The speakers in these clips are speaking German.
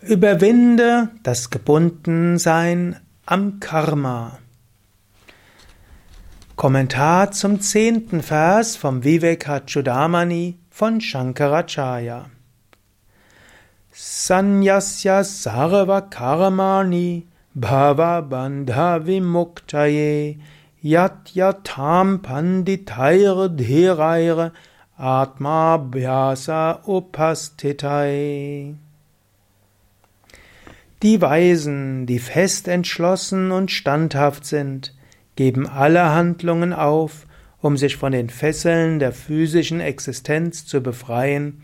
Überwinde das Gebundensein am Karma. Kommentar zum zehnten Vers vom Vivekachudamani von Shankaracharya. Sanyasya sarva karmani bhava bandha vimuktaye yat yatam panditaire dhiraire atma upastitai. Die Weisen, die fest entschlossen und standhaft sind, geben alle Handlungen auf, um sich von den Fesseln der physischen Existenz zu befreien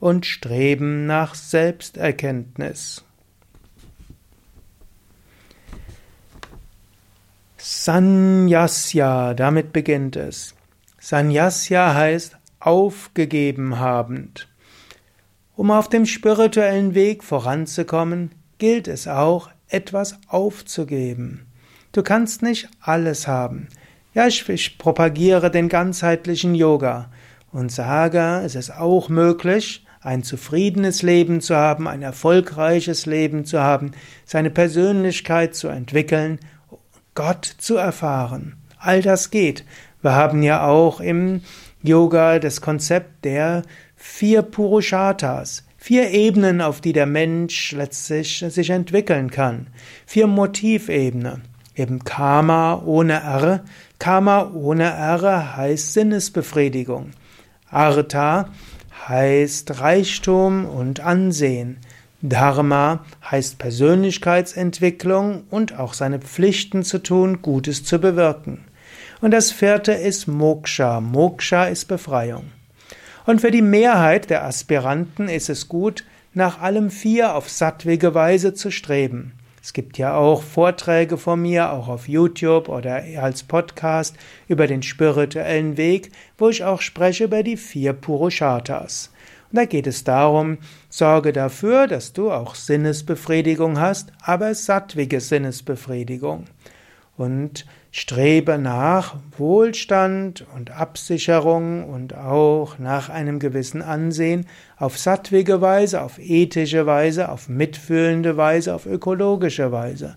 und streben nach Selbsterkenntnis. Sanyasya, damit beginnt es. Sanyasya heißt aufgegeben habend. Um auf dem spirituellen Weg voranzukommen, gilt es auch, etwas aufzugeben. Du kannst nicht alles haben. Ja, ich, ich, propagiere den ganzheitlichen Yoga und sage, es ist auch möglich, ein zufriedenes Leben zu haben, ein erfolgreiches Leben zu haben, seine Persönlichkeit zu entwickeln, Gott zu erfahren. All das geht. Wir haben ja auch im Yoga das Konzept der vier Purusharthas. Vier Ebenen, auf die der Mensch letztlich sich entwickeln kann. Vier Motivebene. Eben Karma ohne R. Karma ohne R heißt Sinnesbefriedigung. Artha heißt Reichtum und Ansehen. Dharma heißt Persönlichkeitsentwicklung und auch seine Pflichten zu tun, Gutes zu bewirken. Und das vierte ist Moksha. Moksha ist Befreiung. Und für die Mehrheit der Aspiranten ist es gut, nach allem vier auf sattwige Weise zu streben. Es gibt ja auch Vorträge von mir, auch auf YouTube oder als Podcast über den spirituellen Weg, wo ich auch spreche über die vier Purusharthas. Und da geht es darum, sorge dafür, dass du auch Sinnesbefriedigung hast, aber sattwige Sinnesbefriedigung und strebe nach Wohlstand und Absicherung und auch nach einem gewissen Ansehen auf sattwige Weise, auf ethische Weise, auf mitfühlende Weise, auf ökologische Weise.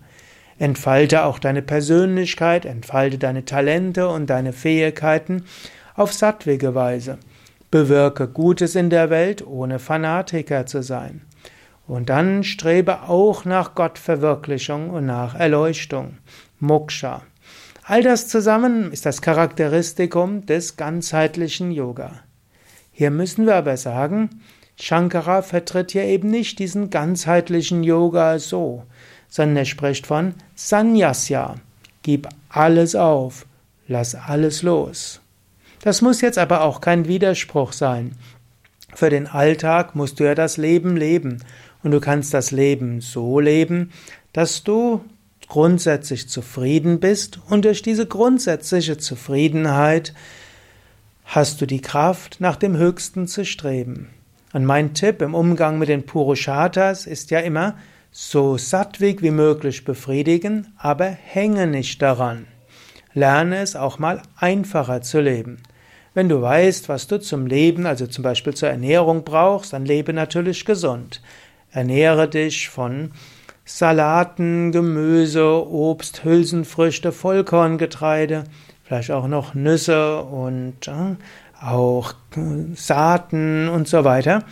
Entfalte auch deine Persönlichkeit, entfalte deine Talente und deine Fähigkeiten auf sattwige Weise. Bewirke Gutes in der Welt, ohne Fanatiker zu sein. Und dann strebe auch nach Gottverwirklichung und nach Erleuchtung. Moksha. All das zusammen ist das Charakteristikum des ganzheitlichen Yoga. Hier müssen wir aber sagen, Shankara vertritt hier eben nicht diesen ganzheitlichen Yoga so, sondern er spricht von Sanyasya. Gib alles auf, lass alles los. Das muss jetzt aber auch kein Widerspruch sein. Für den Alltag musst du ja das Leben leben. Und du kannst das Leben so leben, dass du grundsätzlich zufrieden bist und durch diese grundsätzliche Zufriedenheit hast du die Kraft, nach dem Höchsten zu streben. Und mein Tipp im Umgang mit den Purusharthas ist ja immer, so sattwig wie möglich befriedigen, aber hänge nicht daran. Lerne es auch mal einfacher zu leben. Wenn du weißt, was du zum Leben, also zum Beispiel zur Ernährung brauchst, dann lebe natürlich gesund. Ernähre dich von Salaten, Gemüse, Obst, Hülsenfrüchte, Vollkorngetreide, vielleicht auch noch Nüsse und äh, auch Saaten und so weiter.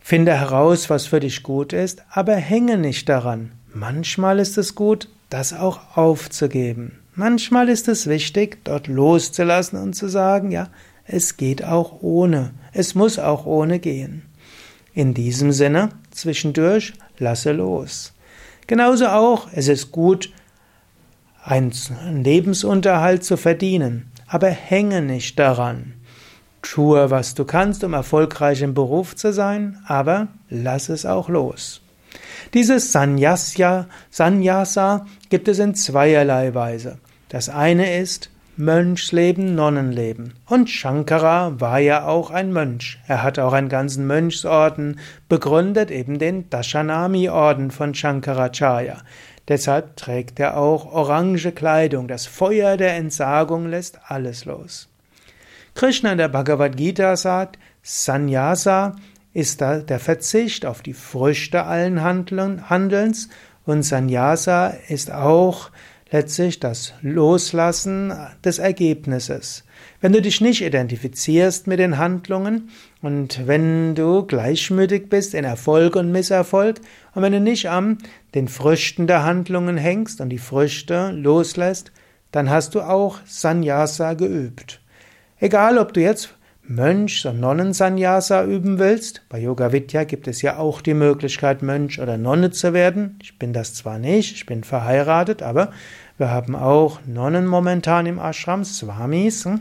Finde heraus, was für dich gut ist, aber hänge nicht daran. Manchmal ist es gut, das auch aufzugeben. Manchmal ist es wichtig, dort loszulassen und zu sagen, ja, es geht auch ohne. Es muss auch ohne gehen. In diesem Sinne, zwischendurch, lasse los. Genauso auch, es ist gut, einen Lebensunterhalt zu verdienen, aber hänge nicht daran. Tue, was du kannst, um erfolgreich im Beruf zu sein, aber lass es auch los. Dieses Sanyasya, Sanyasa gibt es in zweierlei Weise. Das eine ist, Mönchsleben, Nonnenleben. Und Shankara war ja auch ein Mönch. Er hat auch einen ganzen Mönchsorden begründet, eben den Dashanami-Orden von Shankaracharya. Deshalb trägt er auch orange Kleidung. Das Feuer der Entsagung lässt alles los. Krishna in der Bhagavad Gita sagt, Sannyasa ist der Verzicht auf die Früchte allen Handelns und Sannyasa ist auch letztlich das Loslassen des Ergebnisses. Wenn du dich nicht identifizierst mit den Handlungen und wenn du gleichmütig bist in Erfolg und Misserfolg und wenn du nicht an den Früchten der Handlungen hängst und die Früchte loslässt, dann hast du auch Sannyasa geübt. Egal, ob du jetzt Mönch- und Nonnen-Sannyasa üben willst, bei Yoga Vidya gibt es ja auch die Möglichkeit, Mönch oder Nonne zu werden. Ich bin das zwar nicht, ich bin verheiratet, aber wir haben auch Nonnen momentan im Ashram, Swamis. Hm?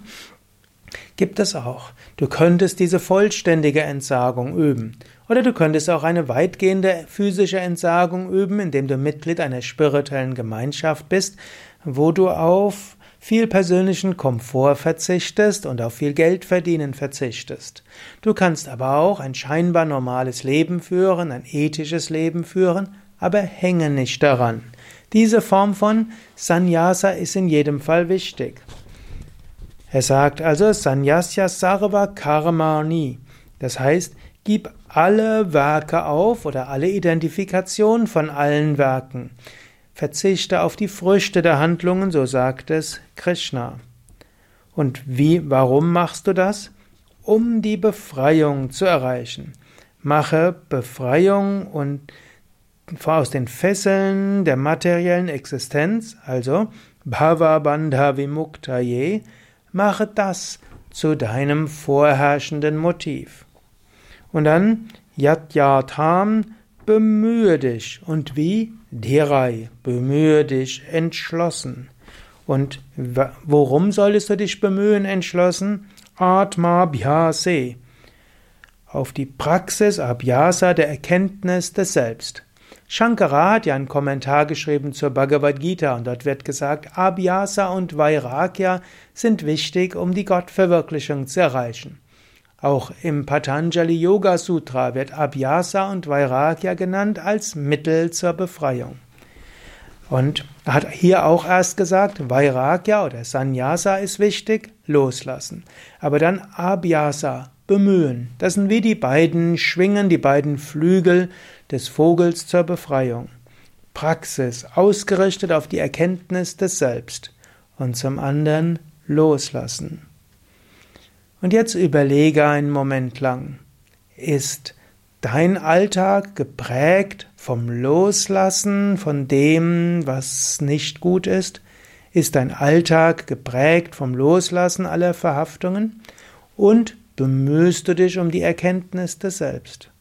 Gibt es auch. Du könntest diese vollständige Entsagung üben. Oder du könntest auch eine weitgehende physische Entsagung üben, indem du Mitglied einer spirituellen Gemeinschaft bist, wo du auf viel persönlichen Komfort verzichtest und auf viel Geld verdienen verzichtest. Du kannst aber auch ein scheinbar normales Leben führen, ein ethisches Leben führen, aber hänge nicht daran. Diese Form von Sannyasa ist in jedem Fall wichtig. Er sagt also Sannyasya Sarva Karmani. Das heißt, gib alle Werke auf oder alle Identifikation von allen Werken. Verzichte auf die Früchte der Handlungen, so sagt es Krishna. Und wie, warum machst du das? Um die Befreiung zu erreichen. Mache Befreiung und aus den Fesseln der materiellen Existenz, also Bhava Bandha Vimuktaye, mache das zu deinem vorherrschenden Motiv. Und dann Yatyatam, bemühe dich. Und wie? Dhirai, bemühe dich entschlossen. Und worum solltest du dich bemühen entschlossen? Atma Bhyase. Auf die Praxis Abhyasa der Erkenntnis des Selbst. Shankara hat ja einen Kommentar geschrieben zur Bhagavad Gita und dort wird gesagt, Abhyasa und Vairagya sind wichtig, um die Gottverwirklichung zu erreichen. Auch im Patanjali Yoga Sutra wird Abhyasa und Vairagya genannt als Mittel zur Befreiung. Und er hat hier auch erst gesagt, Vairagya oder Sannyasa ist wichtig, loslassen. Aber dann Abhyasa, bemühen. Das sind wie die beiden Schwingen, die beiden Flügel des Vogels zur Befreiung. Praxis, ausgerichtet auf die Erkenntnis des Selbst. Und zum anderen loslassen. Und jetzt überlege einen Moment lang, ist dein Alltag geprägt vom Loslassen von dem, was nicht gut ist? Ist dein Alltag geprägt vom Loslassen aller Verhaftungen? Und bemühst du dich um die Erkenntnis des Selbst?